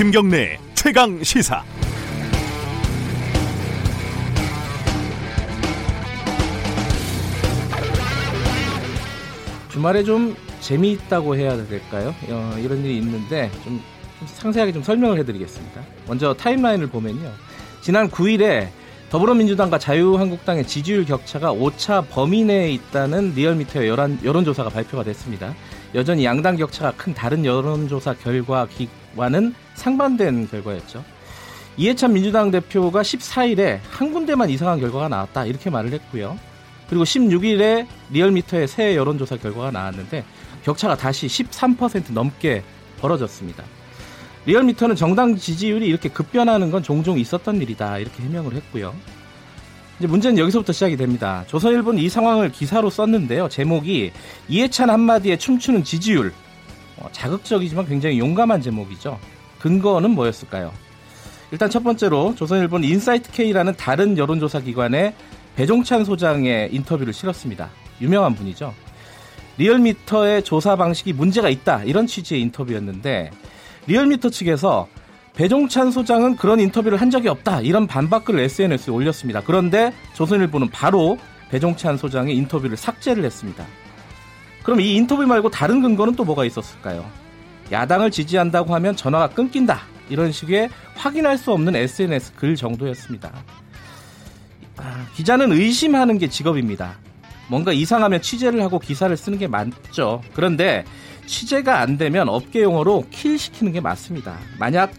김경래 최강 시사. 주말에 좀 재미있다고 해야 될까요? 어, 이런 일이 있는데 좀, 좀 상세하게 좀 설명을 해드리겠습니다. 먼저 타임라인을 보면요. 지난 9일에 더불어민주당과 자유한국당의 지지율 격차가 5차 범위 내에 있다는 리얼미터의 여론, 여론조사가 발표가 됐습니다. 여전히 양당 격차가 큰 다른 여론조사 결과와는 상반된 결과였죠. 이해찬 민주당 대표가 14일에 한 군데만 이상한 결과가 나왔다 이렇게 말을 했고요. 그리고 16일에 리얼미터의 새 여론조사 결과가 나왔는데 격차가 다시 13% 넘게 벌어졌습니다. 리얼미터는 정당 지지율이 이렇게 급변하는 건 종종 있었던 일이다 이렇게 해명을 했고요. 이제 문제는 여기서부터 시작이 됩니다. 조선일보는 이 상황을 기사로 썼는데요. 제목이 이해찬 한마디에 춤추는 지지율. 어, 자극적이지만 굉장히 용감한 제목이죠. 근거는 뭐였을까요? 일단 첫 번째로 조선일보는 인사이트 K라는 다른 여론조사 기관의 배종찬 소장의 인터뷰를 실었습니다. 유명한 분이죠. 리얼미터의 조사 방식이 문제가 있다 이런 취지의 인터뷰였는데 리얼미터 측에서 배종찬 소장은 그런 인터뷰를 한 적이 없다 이런 반박글을 SNS에 올렸습니다. 그런데 조선일보는 바로 배종찬 소장의 인터뷰를 삭제를 했습니다. 그럼 이 인터뷰 말고 다른 근거는 또 뭐가 있었을까요? 야당을 지지한다고 하면 전화가 끊긴다 이런 식의 확인할 수 없는 SNS 글 정도였습니다. 아, 기자는 의심하는 게 직업입니다. 뭔가 이상하면 취재를 하고 기사를 쓰는 게 맞죠. 그런데 취재가 안 되면 업계 용어로 킬 시키는 게 맞습니다. 만약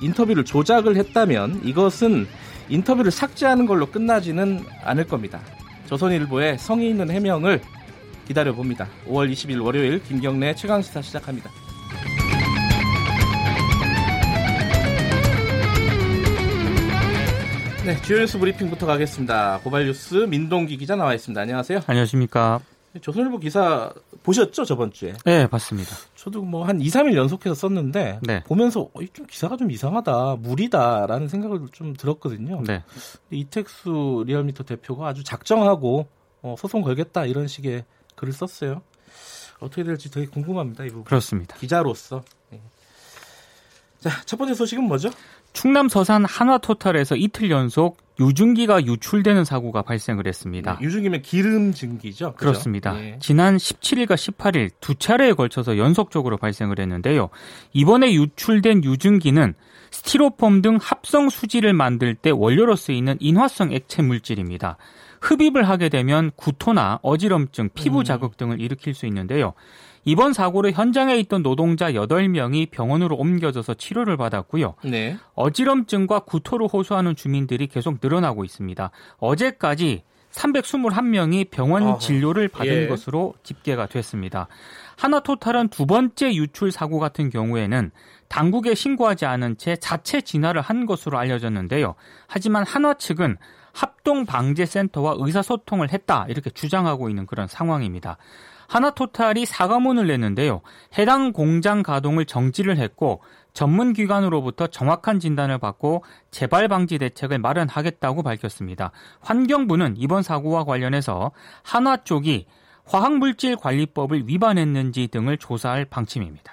인터뷰를 조작을 했다면 이것은 인터뷰를 삭제하는 걸로 끝나지는 않을 겁니다. 조선일보의 성의 있는 해명을 기다려 봅니다. 5월 20일 월요일 김경래 최강시사 시작합니다. 네, 주요 뉴스 브리핑부터 가겠습니다. 고발 뉴스 민동기 기자 나와 있습니다. 안녕하세요. 안녕하십니까. 조선일보 기사 보셨죠 저번 주에? 네, 봤습니다. 저도 뭐 한 2, 3일 연속해서 썼는데 네. 보면서 어, 좀 기사가 좀 이상하다, 무리다라는 생각을 좀 들었거든요. 네. 이택수 리얼미터 대표가 아주 작정하고 어, 소송 걸겠다 이런 식의 글을 썼어요. 어떻게 될지 되게 궁금합니다 이 부분. 그렇습니다. 기자로서. 네. 자, 첫 번째 소식은 뭐죠? 충남 서산 한화토탈에서 이틀 연속 유증기가 유출되는 사고가 발생을 했습니다. 네, 유증기면 기름 증기죠. 그죠? 그렇습니다. 네. 지난 17일과 18일 두 차례에 걸쳐서 연속적으로 발생을 했는데요. 이번에 유출된 유증기는 스티로폼 등 합성 수지를 만들 때 원료로 쓰이는 인화성 액체 물질입니다. 흡입을 하게 되면 구토나 어지럼증, 피부 자극 등을 일으킬 수 있는데요. 이번 사고로 현장에 있던 노동자 8명이 병원으로 옮겨져서 치료를 받았고요. 네. 어지럼증과 구토를 호소하는 주민들이 계속 늘어나고 있습니다. 어제까지 321명이 병원. 진료를 받은 예. 것으로 집계가 됐습니다. 하나토탈은 두 번째 유출 사고 같은 경우에는 당국에 신고하지 않은 채 자체 진화를 한 것으로 알려졌는데요. 하지만 한화 측은 합동방재센터와 의사소통을 했다 이렇게 주장하고 있는 그런 상황입니다. 하나토탈이 사과문을 냈는데요. 해당 공장 가동을 정지를 했고 전문 기관으로부터 정확한 진단을 받고 재발 방지 대책을 마련하겠다고 밝혔습니다. 환경부는 이번 사고와 관련해서 한화 쪽이 화학물질 관리법을 위반했는지 등을 조사할 방침입니다.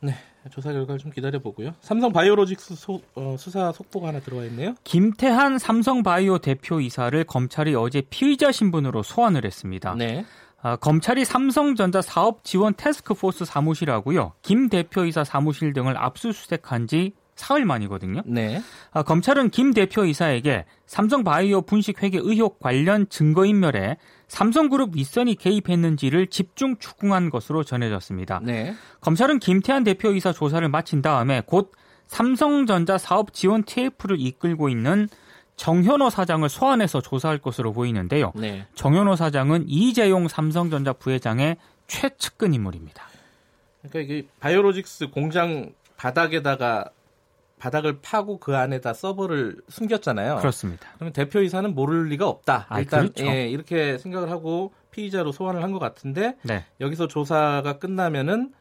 네. 조사 결과를 좀 기다려 보고요. 삼성 바이오로직스 소- 어, 수사 속보가 하나 들어와 있네요. 김태한 삼성바이오 대표 이사를 검찰이 어제 피의자 신분으로 소환을 했습니다. 네. 아, 검찰이 삼성전자 사업 지원 태스크포스 사무실하고요. 김 대표이사 사무실 등을 압수수색한 지 사흘 만이거든요. 네. 아, 검찰은 김 대표이사에게 삼성바이오 분식회계 의혹 관련 증거인멸에 삼성그룹 윗선이 개입했는지를 집중 추궁한 것으로 전해졌습니다. 네. 검찰은 김태한 대표이사 조사를 마친 다음에 곧 삼성전자 사업 지원 TF를 이끌고 있는 정현호 사장을 소환해서 조사할 것으로 보이는데요. 네. 정현호 사장은 이재용 삼성전자 부회장의 최측근 인물입니다. 그러니까 이게 바이오로직스 공장 바닥에다가 바닥을 파고 그 안에다 서버를 숨겼잖아요. 그렇습니다. 그러면 대표이사는 모를 리가 없다. 아, 일단 그렇죠. 예, 이렇게 생각을 하고 피의자로 소환을 한 것 같은데 네. 여기서 조사가 끝나면은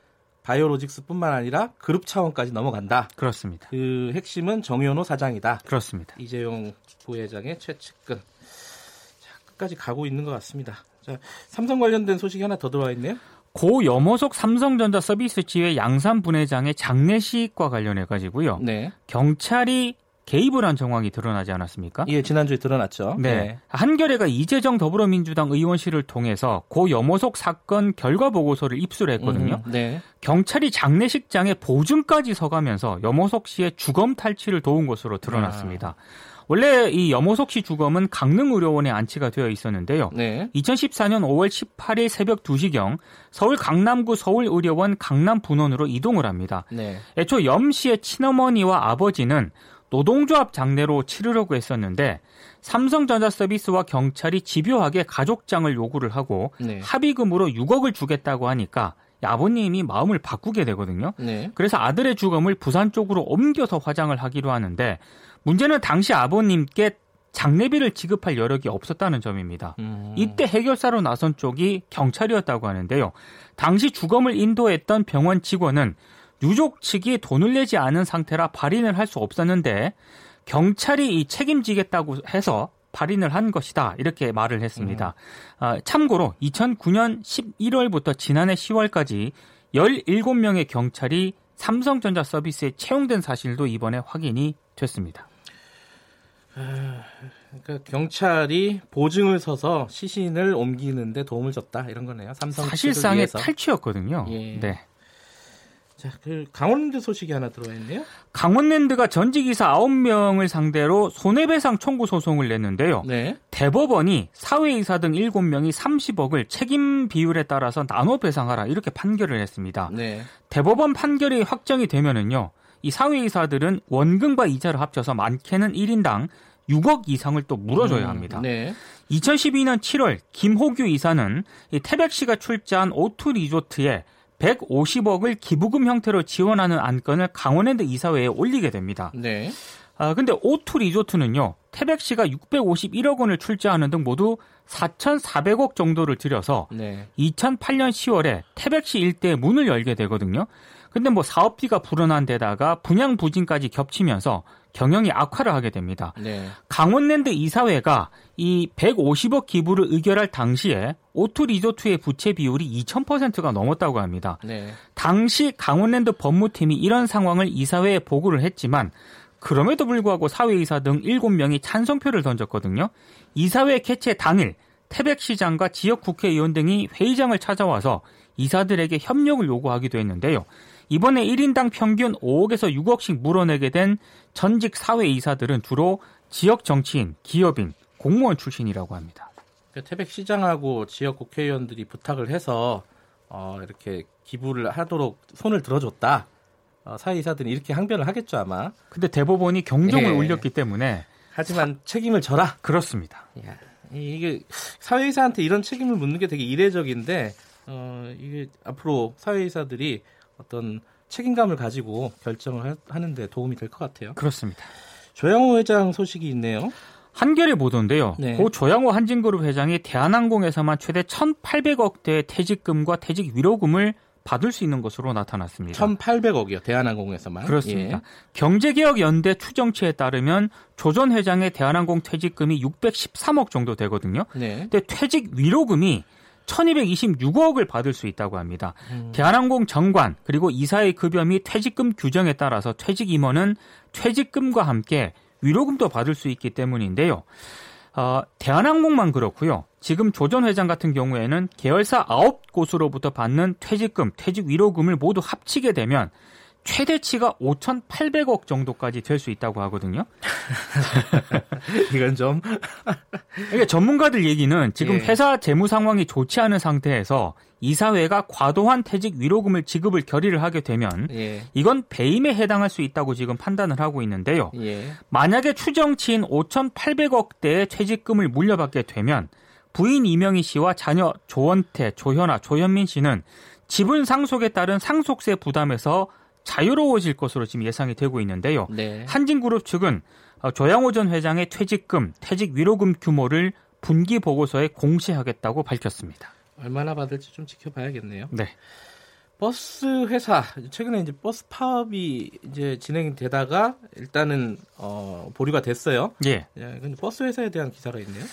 바이오로직스뿐만 아니라 그룹 차원까지 넘어간다. 그렇습니다. 그 핵심은 정현호 사장이다. 그렇습니다. 이재용 부회장의 최측근. 자, 끝까지 가고 있는 것 같습니다. 자, 삼성 관련된 소식이 하나 더 들어와 있네요. 고 염호석 삼성전자 서비스 지회 양산 분회장의 장례식과 관련해 가지고요. 네. 경찰이 개입을 한 정황이 드러나지 않았습니까? 예, 지난주에 드러났죠. 네. 한겨레가 이재정 더불어민주당 의원실을 통해서 고 염호석 사건 결과 보고서를 입수를 했거든요. 음, 네. 경찰이 장례식장에 보증까지 서가면서 염호석 씨의 주검 탈취를 도운 것으로 드러났습니다. 아. 원래 이 염호석 씨 주검은 강릉의료원에 안치가 되어 있었는데요. 네. 2014년 5월 18일 새벽 2시경 서울 강남구 서울의료원 강남분원으로 이동을 합니다. 네. 애초 염 씨의 친어머니와 아버지는 노동조합 장례로 치르려고 했었는데 삼성전자 서비스와 경찰이 집요하게 가족장을 요구를 하고 네. 합의금으로 6억을 주겠다고 하니까 아버님이 마음을 바꾸게 되거든요. 네. 그래서 아들의 주검을 부산 쪽으로 옮겨서 화장을 하기로 하는데 문제는 당시 아버님께 장례비를 지급할 여력이 없었다는 점입니다. 음. 이때 해결사로 나선 쪽이 경찰이었다고 하는데요. 당시 주검을 인도했던 병원 직원은 유족 측이 돈을 내지 않은 상태라 발인을 할 수 없었는데 경찰이 이 책임지겠다고 해서 발인을 한 것이다 이렇게 말을 했습니다. 아, 참고로 2009년 11월부터 지난해 10월까지 17명의 경찰이 삼성전자 서비스에 채용된 사실도 이번에 확인이 됐습니다. 그러니까 경찰이 보증을 서서 시신을 옮기는데 도움을 줬다 이런 거네요. 삼성 사실상의. 탈취였거든요. 예. 네. 자, 그 강원도 소식이 하나 들어와 있네요. 강원랜드가 전직 이사 9명을 상대로 손해배상 청구 소송을 냈는데요. 네. 대법원이 사회이사 등 7명이 30억을 책임 비율에 따라서 나눠 배상하라 이렇게 판결을 했습니다. 네. 대법원 판결이 확정이 되면은요. 이 사회이사들은 원금과 이자를 합쳐서 많게는 1인당 6억 이상을 또 물어줘야 합니다. 음, 네. 2012년 7월 김호규 이사는 이 태백 씨가 출자한 오투 리조트에 150억을 기부금 형태로 지원하는 안건을 강원랜드 이사회에 올리게 됩니다. 네. 아, 근데 오투 리조트는요, 태백 씨가 651억 원을 출자하는 등 모두 4,400억 정도를 들여서 네. 2008년 10월에 태백 씨 일대에 문을 열게 되거든요. 근데 뭐 사업비가 불어난 데다가 분양 부진까지 겹치면서 경영이 악화를 하게 됩니다. 네. 강원랜드 이사회가 이 150억 기부를 의결할 당시에 오투 리조트의 부채 비율이 2000%가 넘었다고 합니다. 네. 당시 강원랜드 법무팀이 이런 상황을 이사회에 보고를 했지만 그럼에도 불구하고 사회이사 등 7명이 찬성표를 던졌거든요. 이사회 개최 당일 태백시장과 지역 국회의원 등이 회의장을 찾아와서 이사들에게 협력을 요구하기도 했는데요. 이번에 1인당 평균 5억에서 6억씩 물어내게 된 전직 사회이사들은 주로 지역 정치인, 기업인, 공무원 출신이라고 합니다. 그 태백 시장하고 지역 국회의원들이 부탁을 해서 어, 이렇게 기부를 하도록 손을 들어줬다. 어, 사회이사들이 이렇게 항변을 하겠죠 아마. 근데 대법원이 경종을 예. 울렸기 때문에 하지만 책임을 져라. 그렇습니다. 야, 이게 사회이사한테 이런 책임을 묻는 게 되게 이례적인데 어, 이게 앞으로 사회이사들이 어떤 책임감을 가지고 결정을 하- 하는데 도움이 될 것 같아요. 그렇습니다. 조양호 회장 소식이 있네요. 한겨레 보도인데요. 네. 고 조양호 한진그룹 회장이 대한항공에서만 최대 1,800억 대의 퇴직금과 퇴직 위로금을 받을 수 있는 것으로 나타났습니다. 1,800억이요. 대한항공에서만. 그렇습니다. 예. 경제개혁연대 추정치에 따르면 조전 회장의 대한항공 퇴직금이 613억 정도 되거든요. 네. 근데 퇴직 위로금이 1226억을 받을 수 있다고 합니다. 대한항공 정관 그리고 이사의 급여 및 퇴직금 규정에 따라서 퇴직 임원은 퇴직금과 함께 위로금도 받을 수 있기 때문인데요. 어, 대한항공만 그렇고요. 지금 조전 회장 같은 경우에는 계열사 9곳으로부터 받는 퇴직금, 퇴직 위로금을 모두 합치게 되면 최대치가 5,800억 정도까지 될 수 있다고 하거든요. 이건 좀 그러니까 전문가들 얘기는 지금 예. 회사 재무 상황이 좋지 않은 상태에서 이사회가 과도한 퇴직 위로금을 지급을 결의를 하게 되면 예. 이건 배임에 해당할 수 있다고 지금 판단을 하고 있는데요. 예. 만약에 추정치인 5,800억대의 퇴직금을 물려받게 되면 부인 이명희 씨와 자녀 조원태, 조현아, 조현민 씨는 지분 상속에 따른 상속세 부담에서 자유로워질 것으로 지금 예상이 되고 있는데요. 네. 한진그룹 측은 어, 조양호 전 회장의 퇴직금, 퇴직 위로금 규모를 분기 보고서에 공시하겠다고 밝혔습니다. 얼마나 받을지 좀 지켜봐야겠네요. 네. 버스 회사 최근에 이제 버스 파업이 이제 진행이 되다가 일단은 어, 보류가 됐어요. 예. 예, 근데 버스 회사에 대한 기사가 있네요.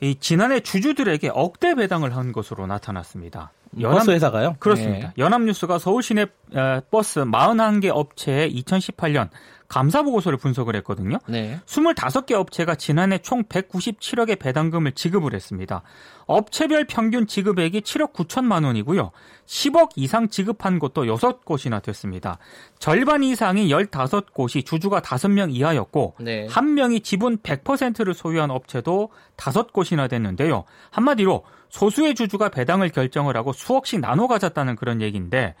이 지난해 주주들에게 억대 배당을 한 것으로 나타났습니다. 연합, 버스 회사가요? 그렇습니다. 네. 연합뉴스가 서울 시내 어, 버스 41개 업체의 2018년 감사 보고서를 분석을 했거든요. 네. 25개 업체가 지난해 총 197억의 배당금을 지급을 했습니다. 업체별 평균 지급액이 7억 9천만 원이고요. 10억 이상 지급한 곳도 6곳이나 됐습니다. 절반 이상이 15곳이 주주가 5명 이하였고 네. 한 명이 지분 100%를 소유한 업체도 5곳이나 됐는데요. 한마디로 소수의 주주가 배당을 결정을 하고 수억씩 나눠 가졌다는 그런 얘기인데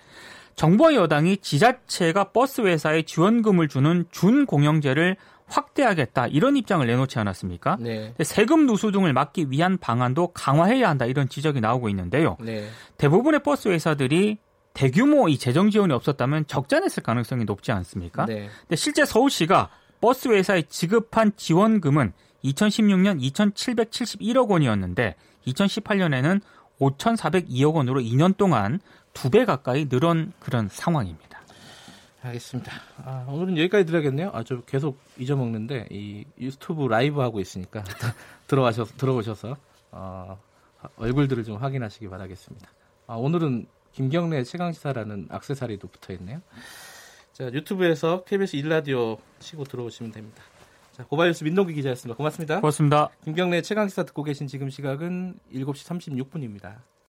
정부와 여당이 지자체가 버스 회사에 지원금을 주는 준공영제를 확대하겠다 이런 입장을 내놓지 않았습니까? 네. 세금 누수 등을 막기 위한 방안도 강화해야 한다 이런 지적이 나오고 있는데요. 네. 대부분의 버스 회사들이 대규모 이 재정 지원이 없었다면 적자냈을 가능성이 높지 않습니까? 네. 근데 실제 서울시가 버스 회사에 지급한 지원금은 2016년 2,771억 원이었는데 2018년에는 5,402억 원으로 2년 동안 두 배 가까이 늘은 그런 상황입니다. 알겠습니다. 아, 오늘은 여기까지 드려야겠네요. 아, 저 계속 잊어먹는데 이 유튜브 라이브 하고 있으니까 들어가셔서 들어오셔서 어, 얼굴들을 좀 확인하시기 바라겠습니다. 아, 오늘은 김경래 최강시사라는 악세사리도 붙어 있네요. 자, 유튜브에서 KBS 1라디오 치고 들어오시면 됩니다. 자, 고발뉴스 민동기 기자였습니다. 고맙습니다. 고맙습니다. 김경래 최강시사 듣고 계신 지금 시각은 7시 36분입니다.